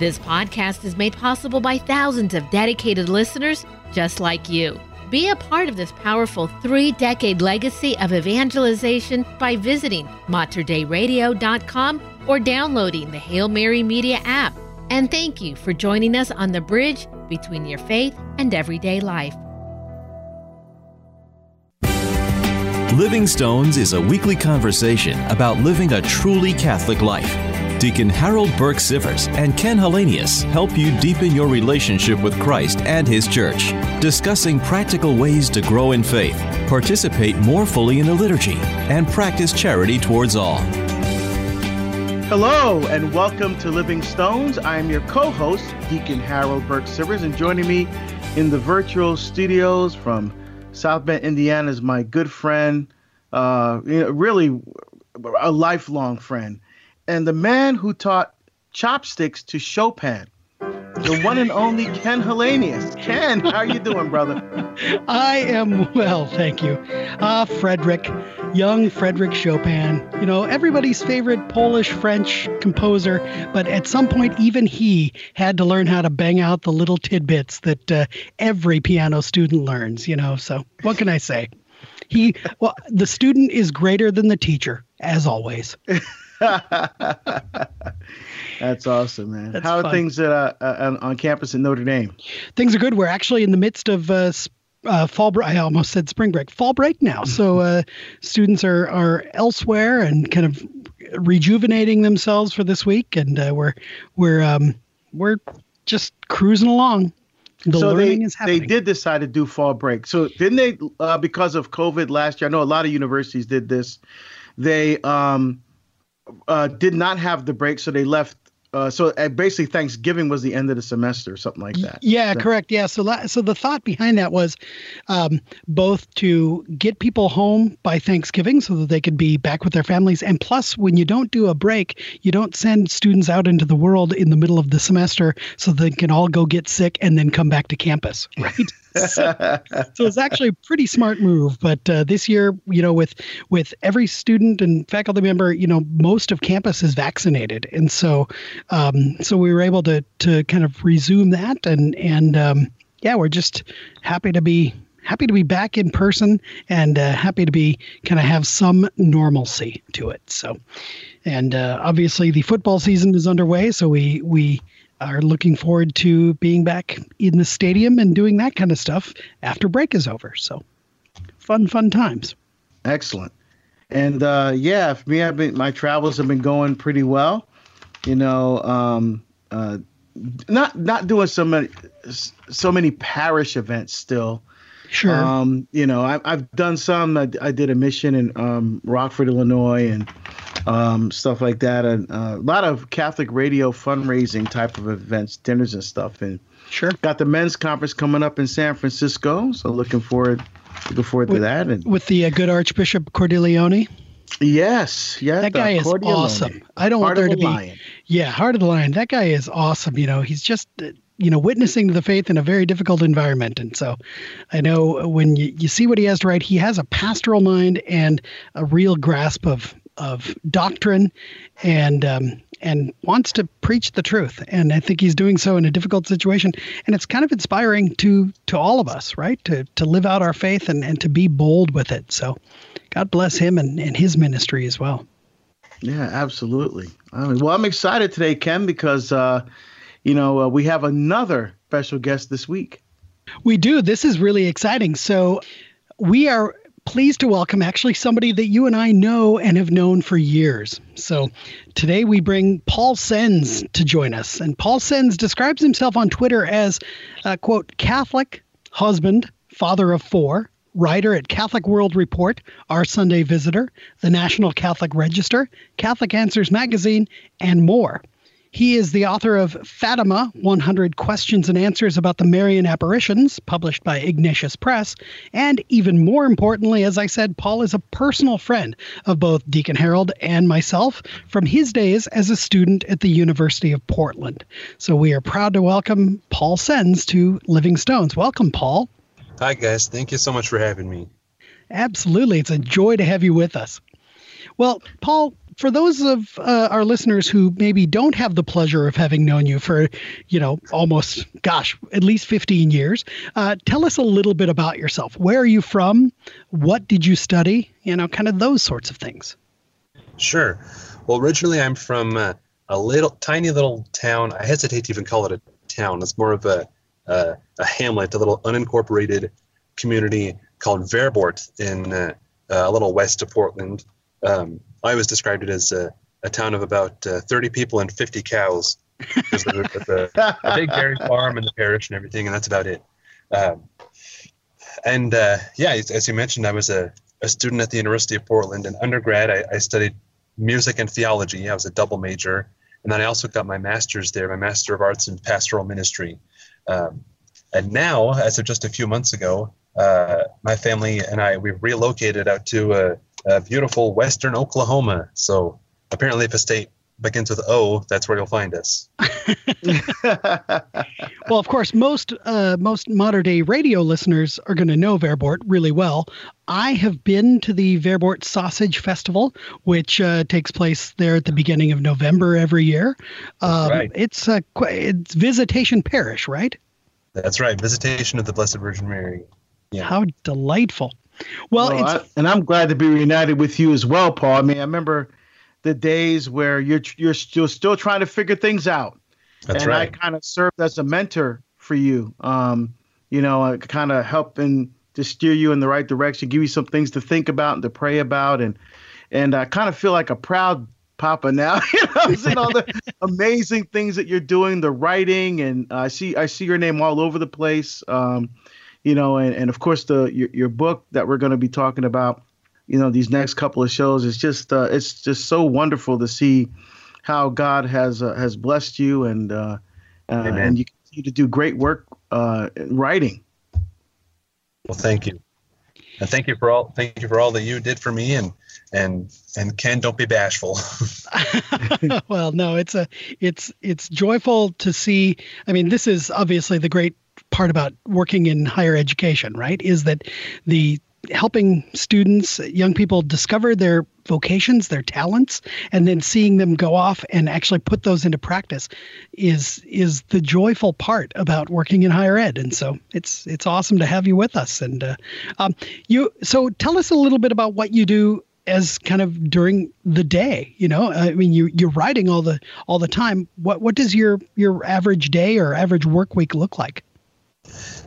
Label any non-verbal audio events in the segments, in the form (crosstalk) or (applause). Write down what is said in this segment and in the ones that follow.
This podcast is made possible by thousands of dedicated listeners just like you. Be a part of this powerful three decade legacy of evangelization by visiting materdeiradio.com or downloading the Hail Mary Media app. And thank you for joining us on the bridge between your faith and everyday life. Living Stones is a weekly conversation about living a truly Catholic life. Deacon Harold Burke Sivers and Ken Hallenius help you deepen your relationship with Christ and His Church, discussing practical ways to grow in faith, participate more fully in the liturgy, and practice charity towards all. Hello, and welcome to Living Stones. I am your co host, Deacon Harold Burke Sivers, and joining me in the virtual studios from South Bend, Indiana, is my good friend, uh, really a lifelong friend and the man who taught chopsticks to Chopin, the one and only Ken Hallenius. Ken, how are you doing, brother? I am well, thank you. Ah, uh, Frederick, young Frederick Chopin. You know, everybody's favorite Polish French composer, but at some point, even he had to learn how to bang out the little tidbits that uh, every piano student learns. You know, so what can I say? He, well, the student is greater than the teacher, as always. (laughs) (laughs) That's awesome, man. That's How are things at, uh, uh, on campus in Notre Dame? Things are good. We're actually in the midst of uh, uh, fall break. I almost said spring break. Fall break now. So (laughs) uh, students are are elsewhere and kind of rejuvenating themselves for this week, and uh, we're we're um, we're just cruising along. The so they they did decide to do fall break. So didn't they? Uh, because of COVID last year, I know a lot of universities did this. They um, uh, did not have the break, so they left. Uh, so uh, basically, Thanksgiving was the end of the semester, something like that. Yeah, so. correct. Yeah, so so the thought behind that was um, both to get people home by Thanksgiving so that they could be back with their families, and plus, when you don't do a break, you don't send students out into the world in the middle of the semester so they can all go get sick and then come back to campus, right? So, so, it's actually a pretty smart move. But uh, this year, you know, with with every student and faculty member, you know, most of campus is vaccinated, and so um, so we were able to to kind of resume that, and and um, yeah, we're just happy to be happy to be back in person and uh, happy to be kind of have some normalcy to it. So, and uh, obviously the football season is underway, so we we are looking forward to being back in the stadium and doing that kind of stuff after break is over. So fun, fun times. Excellent. And uh, yeah, for me, I've been my travels have been going pretty well. You know, um, uh, not not doing so many so many parish events still. Sure. Um, you know, I, have done some. I, I, did a mission in um, Rockford, Illinois, and um, stuff like that. And uh, a lot of Catholic radio fundraising type of events, dinners and stuff. And sure, got the men's conference coming up in San Francisco, so looking forward looking forward with, to that. And with the uh, good Archbishop Cordileone. Yes, yeah, that guy is awesome. I don't heart want there the to be, lion. yeah, heart of the lion. That guy is awesome. You know, he's just uh, you know witnessing the faith in a very difficult environment and so i know when you, you see what he has to write he has a pastoral mind and a real grasp of of doctrine and um, and wants to preach the truth. And I think he's doing so in a difficult situation. And it's kind of inspiring to to all of us, right? To to live out our faith and, and to be bold with it. So God bless him and, and his ministry as well. Yeah, absolutely. I mean, well, I'm excited today, Ken, because uh, you know uh, we have another special guest this week. We do. This is really exciting. So we are pleased to welcome actually somebody that you and I know and have known for years. So today we bring Paul Senz to join us. And Paul Senz describes himself on Twitter as, uh, quote, Catholic, husband, father of four, writer at Catholic World Report, Our Sunday Visitor, the National Catholic Register, Catholic Answers Magazine, and more. He is the author of Fatima 100 Questions and Answers about the Marian Apparitions, published by Ignatius Press. And even more importantly, as I said, Paul is a personal friend of both Deacon Harold and myself from his days as a student at the University of Portland. So we are proud to welcome Paul Senz to Living Stones. Welcome, Paul. Hi, guys. Thank you so much for having me. Absolutely. It's a joy to have you with us. Well, Paul, for those of uh, our listeners who maybe don't have the pleasure of having known you for, you know, almost, gosh, at least 15 years, uh, tell us a little bit about yourself. Where are you from? What did you study? You know, kind of those sorts of things. Sure. Well, originally I'm from uh, a little, tiny little town. I hesitate to even call it a town. It's more of a, uh, a hamlet, a little unincorporated community called Verboort in uh, a little west of Portland. Um, I always described it as a, a town of about uh, 30 people and 50 cows. There's a, a, big dairy (laughs) farm in the parish and everything, and that's about it. Um, and uh, yeah, as you mentioned, I was a, a student at the University of Portland. In undergrad, I, I studied music and theology. I was a double major. And then I also got my master's there, my Master of Arts in Pastoral Ministry. Um, and now, as of just a few months ago, uh, my family and I we relocated out to a, a, beautiful western Oklahoma. So apparently, if a state begins with O, that's where you'll find us. (laughs) well, of course, most uh, most Mater Dei radio listeners are going to know Verboort really well. I have been to the Verboort Sausage Festival, which uh, takes place there at the beginning of November every year. Um, right. It's a it's Visitation Parish, right? That's right, Visitation of the Blessed Virgin Mary. Yeah. How delightful. Well, well I, and I'm glad to be reunited with you as well, Paul. I mean, I remember the days where you're you're still still trying to figure things out. That's and right. I kind of served as a mentor for you. Um, you know, kind of helping to steer you in the right direction, give you some things to think about and to pray about, and and I kind of feel like a proud papa now. (laughs) you know, seeing all the (laughs) amazing things that you're doing, the writing, and I see I see your name all over the place. Um, you know, and, and of course the your, your book that we're going to be talking about, you know, these next couple of shows is just uh, it's just so wonderful to see how God has uh, has blessed you and uh, uh and you continue to do great work uh, writing. Well, thank you, and thank you for all thank you for all that you did for me and and and Ken, don't be bashful. (laughs) well, no, it's a it's it's joyful to see. I mean, this is obviously the great part about working in higher education, right? Is that the helping students, young people discover their vocations, their talents, and then seeing them go off and actually put those into practice is is the joyful part about working in higher ed. And so it's it's awesome to have you with us. And uh, um, you so tell us a little bit about what you do as kind of during the day you know i mean you you're writing all the all the time what what does your your average day or average work week look like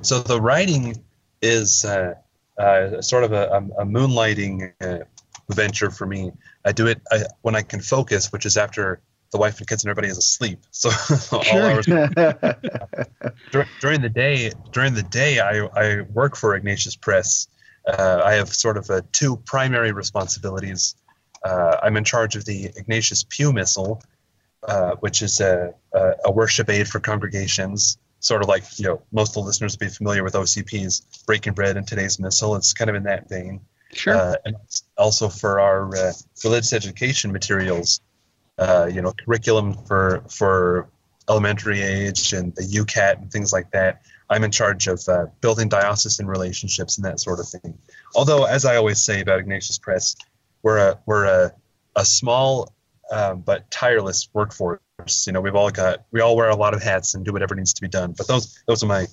so the writing is uh, uh, sort of a, a moonlighting uh, venture for me. I do it I, when I can focus, which is after the wife and kids and everybody is asleep. (laughs) So all hours. (laughs) during the day, during the day, I, I work for Ignatius Press. Uh, I have sort of two primary responsibilities. Uh, I'm in charge of the Ignatius Pew Missal, uh, which is a, a, a worship aid for congregations sort of like you know most of the listeners will be familiar with OCP's Breaking Bread and today's Missal. It's kind of in that vein. Sure. Uh, and also for our uh, religious education materials, uh, you know, curriculum for for elementary age and the YOUCAT and things like that. I'm in charge of uh, building diocesan relationships and that sort of thing. Although, as I always say about Ignatius Press, we're a we're a, a small um, but tireless workforce you know, we've all got we all wear a lot of hats and do whatever needs to be done. But those those are my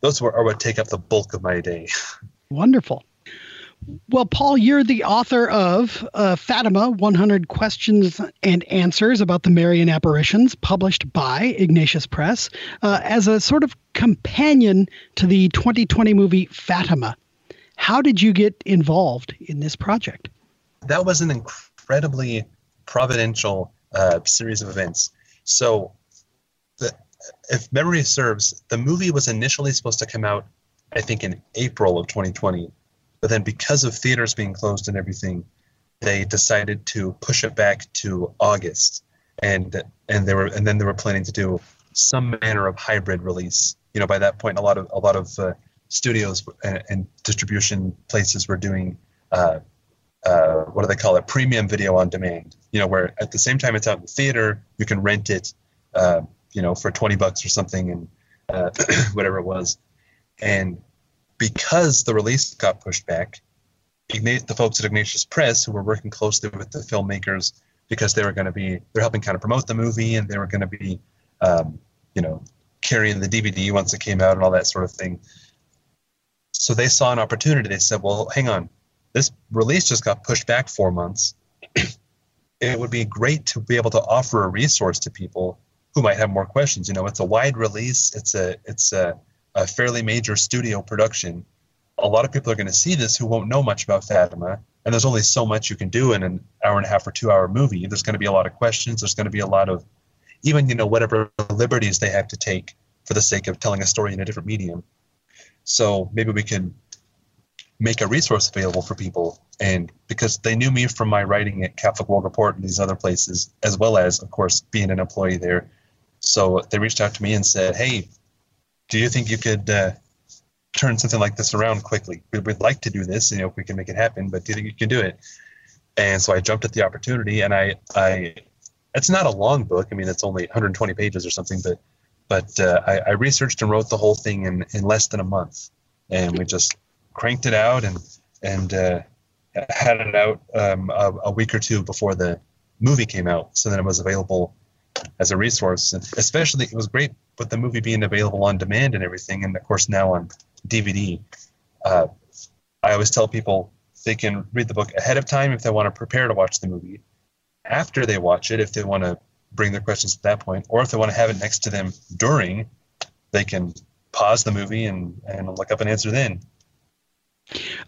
those are what take up the bulk of my day. (laughs) Wonderful. Well, Paul, you're the author of uh, Fatima 100 Questions and Answers about the Marian Apparitions, published by Ignatius Press, uh, as a sort of companion to the 2020 movie Fatima. How did you get involved in this project? That was an incredibly providential uh, series of events. So, the, if memory serves, the movie was initially supposed to come out, I think, in April of 2020. But then, because of theaters being closed and everything, they decided to push it back to August, and and they were and then they were planning to do some manner of hybrid release. You know, by that point, a lot of a lot of uh, studios and, and, distribution places were doing uh, uh, what do they call it? Premium video on demand. You know, where at the same time it's out in the theater, you can rent it, uh, you know, for 20 bucks or something and uh, (clears throat) whatever it was. And because the release got pushed back, Ignat- the folks at Ignatius Press, who were working closely with the filmmakers, because they were going to be they're helping kind of promote the movie and they were going to be um, you know carrying the dvd once it came out and all that sort of thing. So they saw an opportunity. They said well hang on. This release just got pushed back four months (clears throat) it would be great to be able to offer a resource to people who might have more questions. You know it's a wide release. It's a it's a, a fairly major studio production. A lot of people are going to see this who won't know much about fatima and there's only so much you can do in an hour and a half or two hour movie. There's going to be a lot of questions. There's going to be a lot of even you know whatever liberties they have to take for the sake of telling a story in a different medium. So maybe we can make a resource available for people and because they knew me from my writing at catholic world report and these other places as well as of course being an employee there so they reached out to me and said hey do you think you could uh, turn something like this around quickly. We'd like to do this, you know, if we can make it happen, but do you think you can do it? And so I jumped at the opportunity and I, I, it's not a long book. I mean, it's only 120 pages or something, but, but uh, I, I researched and wrote the whole thing in, in less than a month and we just cranked it out and, and, uh, had it out um, a, a week or two before the movie came out. So then it was available as a resource. And especially, it was great with the movie being available on demand and everything, and of course now on DVD. Uh, I always tell people they can read the book ahead of time if they want to prepare to watch the movie. After they watch it, if they want to bring their questions at that point, or if they want to have it next to them during, they can pause the movie and, and look up an answer then.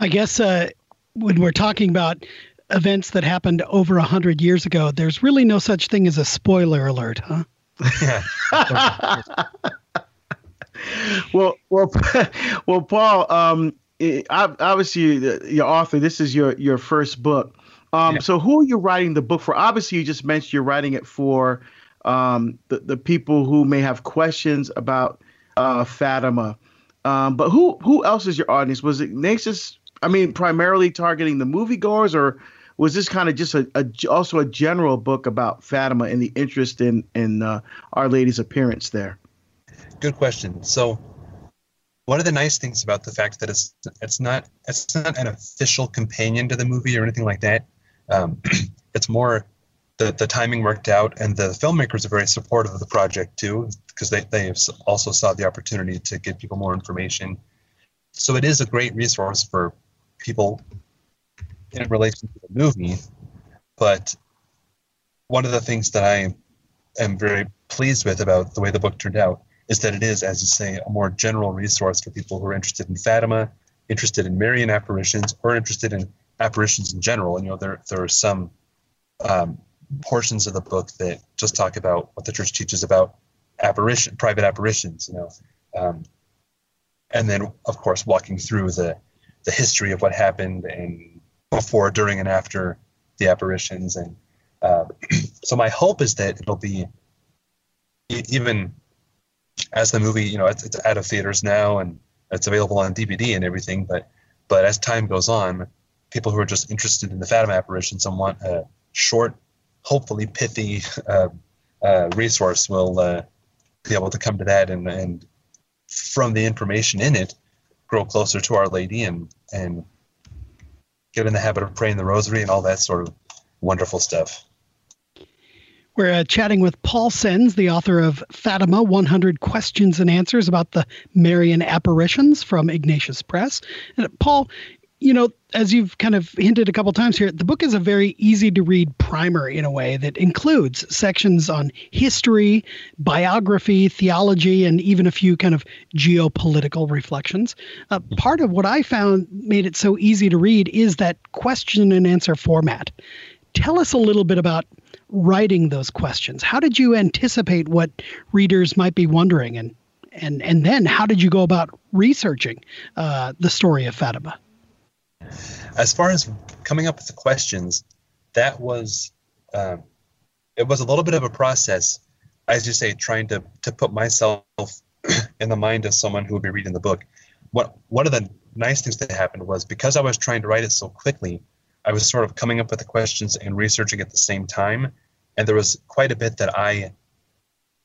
I guess uh, when we're talking about events that happened over a hundred years ago, there's really no such thing as a spoiler alert, huh? (laughs) Well, well, (laughs) well, Paul. Um, obviously, your author. This is your your first book. Um, yeah. So, who are you writing the book for? Obviously, you just mentioned you're writing it for um, the the people who may have questions about uh, Fatima. Um, but who who else is your audience? Was Ignatius? I mean, primarily targeting the moviegoers, or was this kind of just a, a, also a general book about Fatima and the interest in in uh, Our Lady's appearance there? Good question. So, one of the nice things about the fact that it's it's not it's not an official companion to the movie or anything like that. Um, (clears throat) it's more the the timing worked out, and the filmmakers are very supportive of the project too, because they they also saw the opportunity to give people more information. So it is a great resource for people in relation to the movie. But one of the things that I am very pleased with about the way the book turned out is that it is, as you say, a more general resource for people who are interested in Fatima, interested in Marian apparitions, or interested in apparitions in general. And you know, there there are some um, portions of the book that just talk about what the church teaches about apparition, private apparitions. You know, um, and then of course walking through the the history of what happened and before, during, and after the apparitions. And uh, (clears throat) so my hope is that it'll be even as the movie, you know, it's, it's out of theaters now and it's available on DVD and everything. But but as time goes on, people who are just interested in the Fatima apparitions and want a short, hopefully pithy uh, uh, resource will uh, be able to come to that and and from the information in it, grow closer to Our Lady and and get in the habit of praying the rosary and all that sort of wonderful stuff. We're uh, chatting with Paul Senz, the author of Fatima 100 Questions and Answers about the Marian apparitions from Ignatius Press. And uh, Paul, you know, as you've kind of hinted a couple times here, the book is a very easy to read primer in a way that includes sections on history, biography, theology, and even a few kind of geopolitical reflections. Uh, part of what I found made it so easy to read is that question and answer format. Tell us a little bit about writing those questions. How did you anticipate what readers might be wondering, and and and then how did you go about researching uh, the story of Fatima? As far as coming up with the questions, that was um, it was a little bit of a process, as you say, trying to to put myself (clears throat) in the mind of someone who would be reading the book. What one of the nice things that happened was because I was trying to write it so quickly, I was sort of coming up with the questions and researching at the same time, and there was quite a bit that I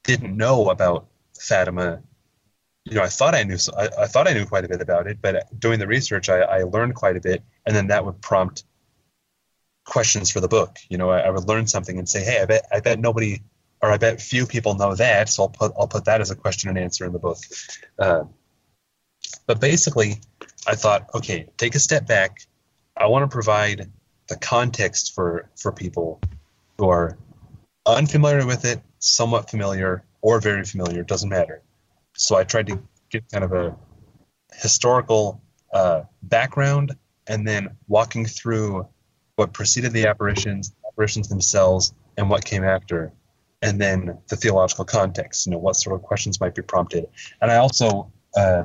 didn't know about Fatima you know, I thought I knew, I, I, thought I knew quite a bit about it, but doing the research, I, I learned quite a bit, and then that would prompt questions for the book. You know, I, I, would learn something and say, "Hey, I bet I bet nobody or I bet few people know that," so I'll put I'll put that as a question and answer in the book. Uh, but basically, I thought, okay, take a step back. I want to provide the context for for people who are unfamiliar with it, somewhat familiar, or very familiar. Doesn't matter. So I tried to get kind of a historical uh, background and then walking through what preceded the apparitions, the apparitions themselves, and what came after, and then the theological context. You know, what sort of questions might be prompted. And I also uh,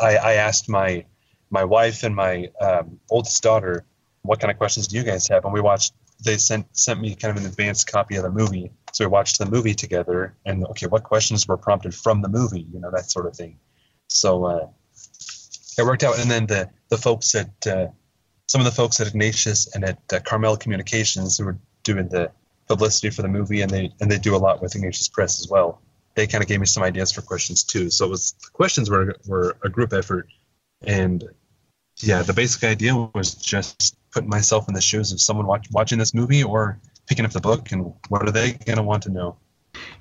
I, I, asked my my wife and my um, oldest daughter, "What kind of questions do you guys have?" And we watched. They sent sent me kind of an advanced copy of the movie, so we watched the movie together. And okay, what questions were prompted from the movie? You know, that sort of thing. So uh, it worked out. And then the the folks at uh, some of the folks at Ignatius and at uh, Carmel Communications who were doing the publicity for the movie, and they and they do a lot with Ignatius Press as well. They kind of gave me some ideas for questions too. So it was the questions were were a group effort, and yeah, the basic idea was just putting myself in the shoes of someone watch, watching this movie or picking up the book, and what are they going to want to know?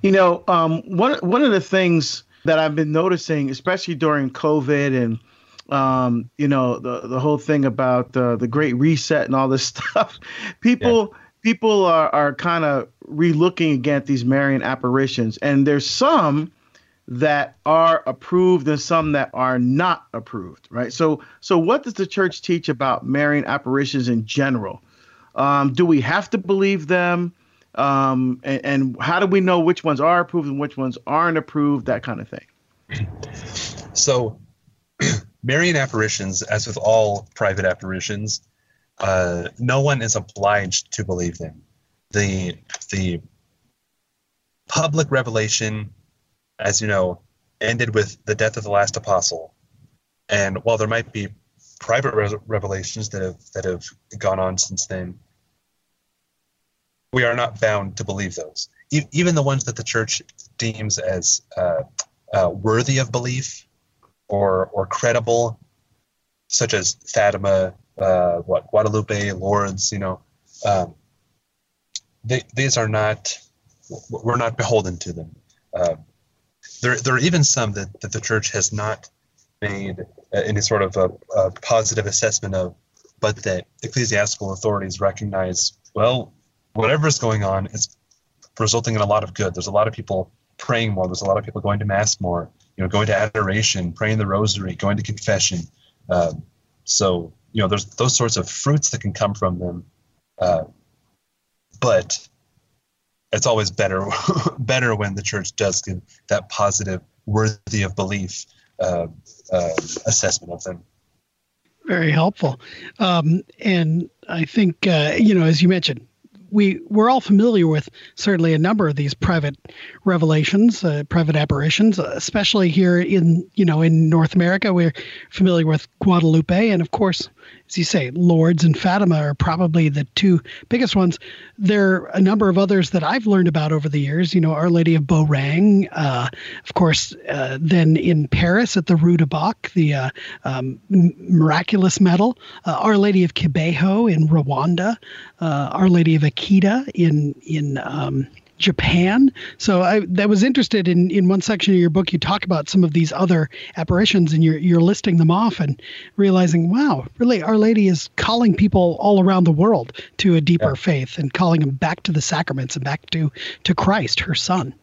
You know, um, one one of the things that I've been noticing, especially during COVID and um, you know the the whole thing about uh, the Great Reset and all this (laughs) stuff. People yeah. people are are kind of relooking again at these Marian apparitions, and there's some that are approved and some that are not approved. Right. So so what does the church teach about Marian apparitions in general? Um, do we have to believe them? Um, and, and how do we know which ones are approved and which ones aren't approved? That kind of thing. So (clears throat) Marian apparitions, as with all private apparitions, uh, no one is obliged to believe them. The the public revelation, as you know, ended with the death of the last apostle. And while there might be private re- revelations that have that have gone on since then, we are not bound to believe those. E- even the ones that the church deems as uh, uh, worthy of belief or or credible, such as Fatima, uh, what Guadalupe, Lourdes, you know, um, they, these are not we're not beholden to them. Uh, there, there are even some that, that the church has not made any sort of a, a positive assessment of, but that ecclesiastical authorities recognize, well, whatever is going on, it's resulting in a lot of good. There's a lot of people praying more. There's a lot of people going to mass more you know, going to adoration, praying the rosary, going to confession. Uh, so, you know, there's those sorts of fruits that can come from them. Uh, but it's always better, (laughs) better when the church does give that positive, worthy of belief uh, uh assessment of them. Very helpful. Um, and I think, uh, you know, as you mentioned, we we're all familiar with certainly a number of these private revelations, uh, private apparitions, especially here in you know in North America. We're familiar with Guadalupe, and of course, as you say, Lourdes and Fatima are probably the two biggest ones. There are a number of others that I've learned about over the years. You know, Our Lady of Beauraing, uh, of course. Uh, then in Paris at the Rue de Bac, the uh, um, miraculous medal. Uh, Our Lady of Kibeho in Rwanda. Uh, Our Lady of Akita in in um, Japan. So I that was interested in in one section of your book. You talk about some of these other apparitions, and you're you're listing them off and realizing, wow, really, Our Lady is calling people all around the world to a deeper yeah. faith and calling them back to the sacraments and back to to Christ, her Son.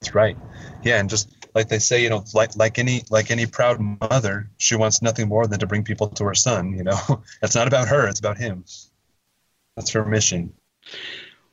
That's right. Yeah, and just like they say, you know, like like any like any proud mother, she wants nothing more than to bring people to her son. You know, (laughs) it's not about her; it's about him. That's her mission.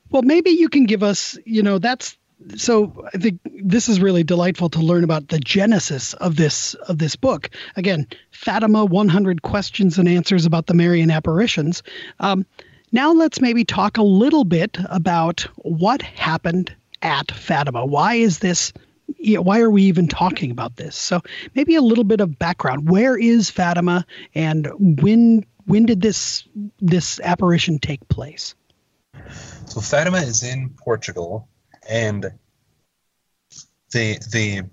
Well, maybe you can give us, you know, that's so I think this is really delightful to learn about the genesis of this of this book. Again, Fatima 100 questions and answers about the Marian apparitions. Um, now let's maybe talk a little bit about what happened at Fatima. Why is this why are we even talking about this? So maybe a little bit of background. Where is Fatima and when when did this this apparition take place? So Fatima is in Portugal, and the the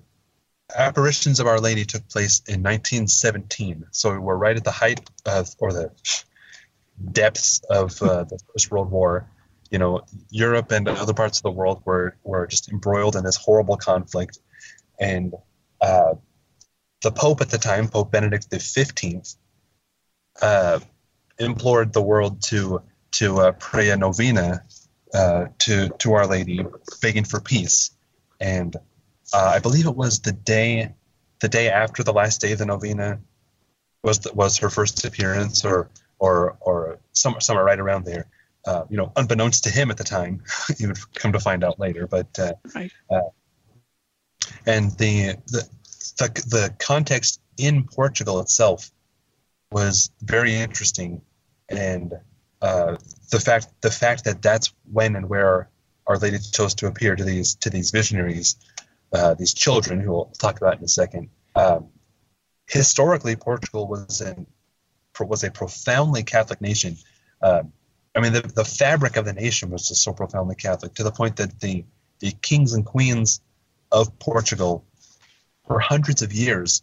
apparitions of Our Lady took place in 1917. So we're right at the height of, or the depths of uh, (laughs) the First World War. You know, Europe and other parts of the world were were just embroiled in this horrible conflict, and uh, the Pope at the time, Pope Benedict the Fifteenth, uh, implored the world to to uh, pray a novena uh, to to Our Lady, begging for peace. And uh, I believe it was the day the day after the last day of the novena was the, was her first appearance, or or or somewhere somewhere right around there. Uh, you know, unbeknownst to him at the time, (laughs) he would come to find out later. But uh, Right. and the, the the the context in Portugal itself was very interesting, and uh, the fact the fact that that's when and where Our Lady chose to appear to these to these visionaries, uh, these children who we'll talk about in a second. Um, historically, Portugal was an was a profoundly Catholic nation. Um, I mean, the, the fabric of the nation was just so profoundly Catholic to the point that the the kings and queens of Portugal for hundreds of years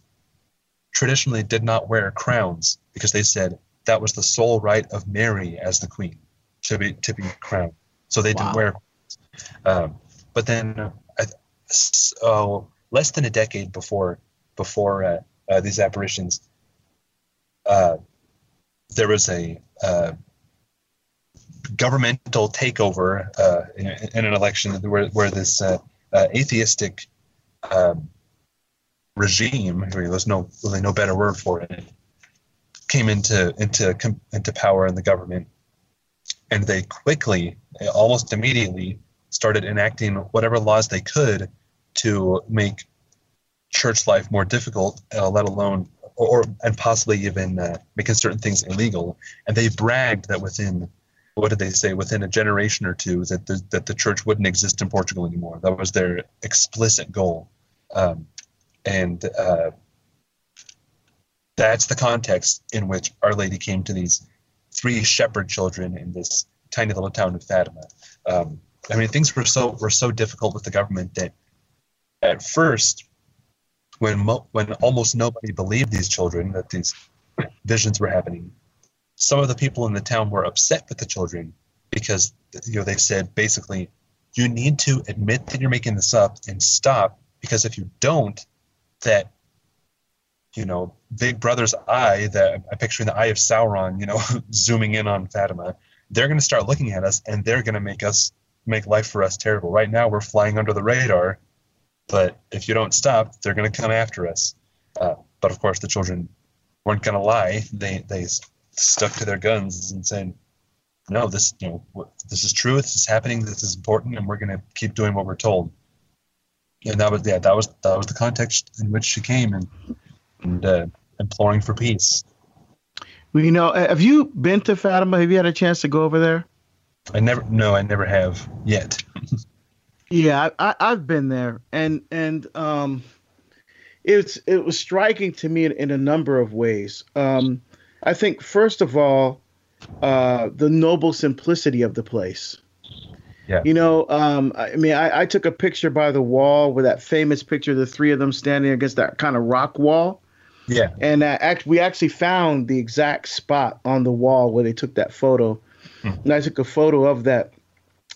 traditionally did not wear crowns because they said that was the sole right of Mary as the queen to be to be crowned. So they didn't wear. Um, but then, uh, so less than a decade before before uh, uh, these apparitions, uh, there was a uh, governmental takeover uh, in, in an election where, where this uh, uh, atheistic um, regime, there's no really no better word for it, came into into into power in the government, and they quickly, almost immediately, started enacting whatever laws they could to make church life more difficult, uh, let alone or and possibly even uh, making certain things illegal. And they bragged that within what did they say within a generation or two that the, that the church wouldn't exist in Portugal anymore. That was their explicit goal, um, and uh, that's the context in which Our Lady came to these three shepherd children in this tiny little town of Fatima. Um, I mean, things were so were so difficult with the government that at first, when mo- when almost nobody believed these children that these visions were happening, some of the people in the town were upset with the children because you know they said basically you need to admit that you're making this up and stop because if you don't that you know big brother's eye that i'm picturing the eye of sauron you know (laughs) zooming in on fatima they're going to start looking at us and they're going to make us make life for us terrible. Right now we're flying under the radar but if you don't stop they're going to come after us. Uh, but of course the children weren't going to lie. They they stuck to their guns and said no this you know this is true. This is happening. This is important and we're going to keep doing what we're told. And that was yeah that was that was the context in which she came and and uh, imploring for peace Well, you know, have you been to Fatima? Have you had a chance to go over there? i never no i never have yet (laughs) Yeah, I, I, I've been there, and and um, it's it was striking to me in, in a number of ways. Um, I think first of all, uh, the noble simplicity of the place. Yeah. You know, um, I I mean, I, I took a picture by the wall with that famous picture of the three of them standing against that kind of rock wall. Yeah and uh, act, we actually found the exact spot on the wall where they took that photo. And I took a photo of that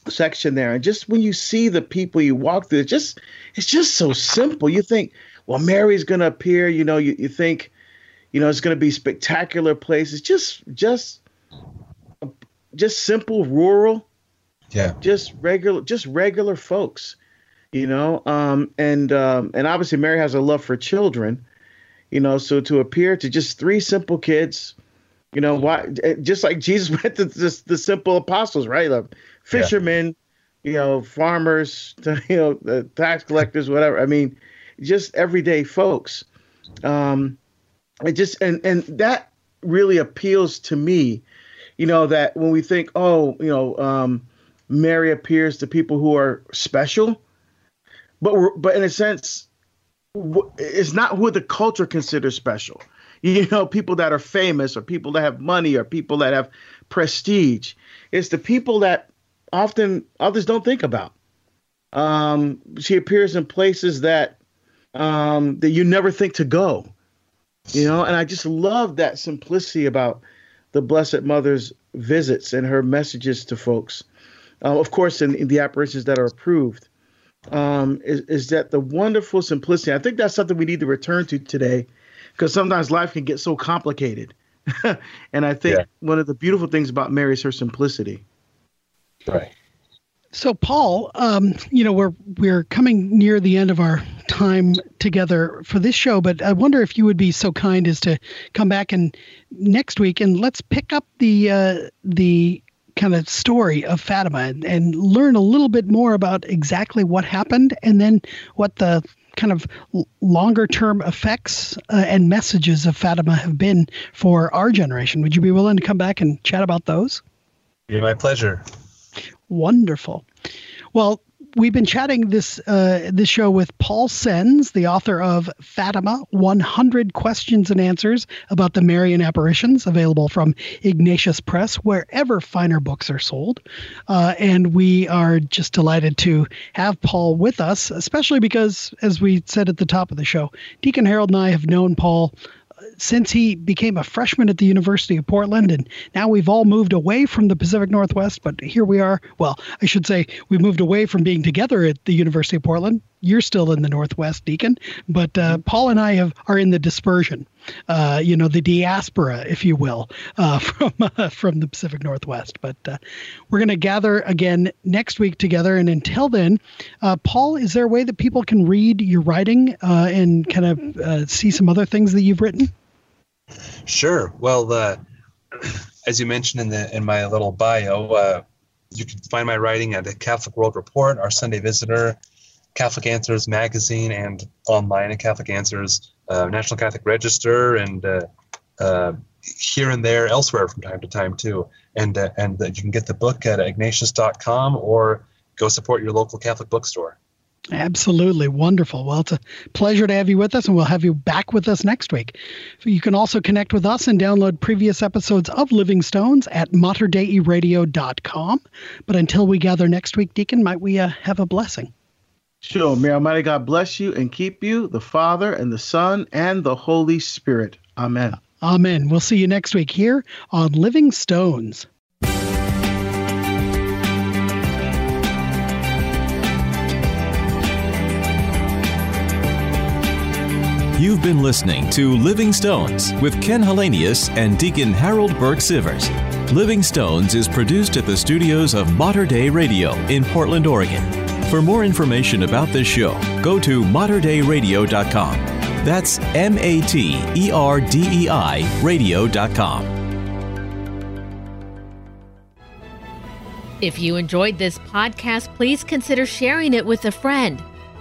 section there, and just when you see the people you walk through, it's just it's just so simple. You think, well, Mary's gonna appear. You know, you, you think, you know, it's gonna be spectacular places. Just just just simple rural yeah just regular just regular folks you know um and um and obviously mary has a love for children you know so to appear to just three simple kids you know why eh, just like jesus (laughs) went to the, the simple apostles right? The fishermen you know farmers (laughs) you know the tax collectors whatever. I mean just everyday folks. Um it just and and that really appeals to me you know that when we think oh you know um Mary appears to people who are special, but we're, but in a sense, it's not who the culture considers special. You (laughs) know, people that are famous or people that have money or people that have prestige. It's the people that often others don't think about. Um, she appears in places that um, that you never think to go. You know, and I just love that simplicity about the Blessed Mother's visits and her messages to folks, uh, of course, in, in, the apparitions that are approved, um, is, is that the wonderful simplicity. I think that's something we need to return to today because sometimes life can get so complicated. (laughs) and I think yeah. one of the beautiful things about Mary is her simplicity. Right. So, Paul, um, you know, we're we're coming near the end of our time together for this show, but I wonder if you would be so kind as to come back and next week and let's pick up the uh, the kind of story of Fatima and, and learn a little bit more about exactly what happened and then what the kind of longer term effects uh, and messages of Fatima have been for our generation. Would you be willing to come back and chat about those? Yeah, my pleasure. Wonderful. Well, we've been chatting this uh, this show with Paul Senz, the author of Fatima: 100 Questions and Answers about the Marian Apparitions, available from Ignatius Press, wherever finer books are sold. Uh, and we are just delighted to have Paul with us, especially because, as we said at the top of the show, Deacon Harold and I have known Paul since he became a freshman at the University of Portland, and now we've all moved away from the Pacific Northwest, but here we are. Well, I should say we moved away from being together at the University of Portland. You're still in the Northwest, Deacon, but uh, Paul and I have are in the dispersion, uh, you know, the diaspora, if you will, uh, (laughs) from uh, from the Pacific Northwest. But uh, we're going to gather again next week together, and until then, uh, Paul, is there a way that people can read your writing and kind of see some other things that you've written? Sure. Well, uh, as you mentioned in the in my little bio, uh, you can find my writing at the Catholic World Report, our Sunday Visitor, Catholic Answers magazine, and online at Catholic Answers, uh, National Catholic Register, and uh, uh, here and there elsewhere from time to time too. And uh, and you can get the book at ignatius.com or go support your local Catholic bookstore. Absolutely wonderful. Well, it's a pleasure to have you with us, and we'll have you back with us next week. You can also connect with us and download previous episodes of Living Stones at materdeiradio.com. But until we gather next week, Deacon, might we uh, have a blessing? Sure. May Almighty God bless you and keep you, the Father and the Son and the Holy Spirit. Amen. Amen. We'll see you next week here on Living Stones. You've been listening to Living Stones with Ken Hallenius and Deacon Harold Burke Sivers. Living Stones is produced at the studios of Mater Dei Radio in Portland, Oregon. For more information about this show, go to materdeiradio.com. That's M A T E R D E I radio.com. If you enjoyed this podcast, please consider sharing it with a friend.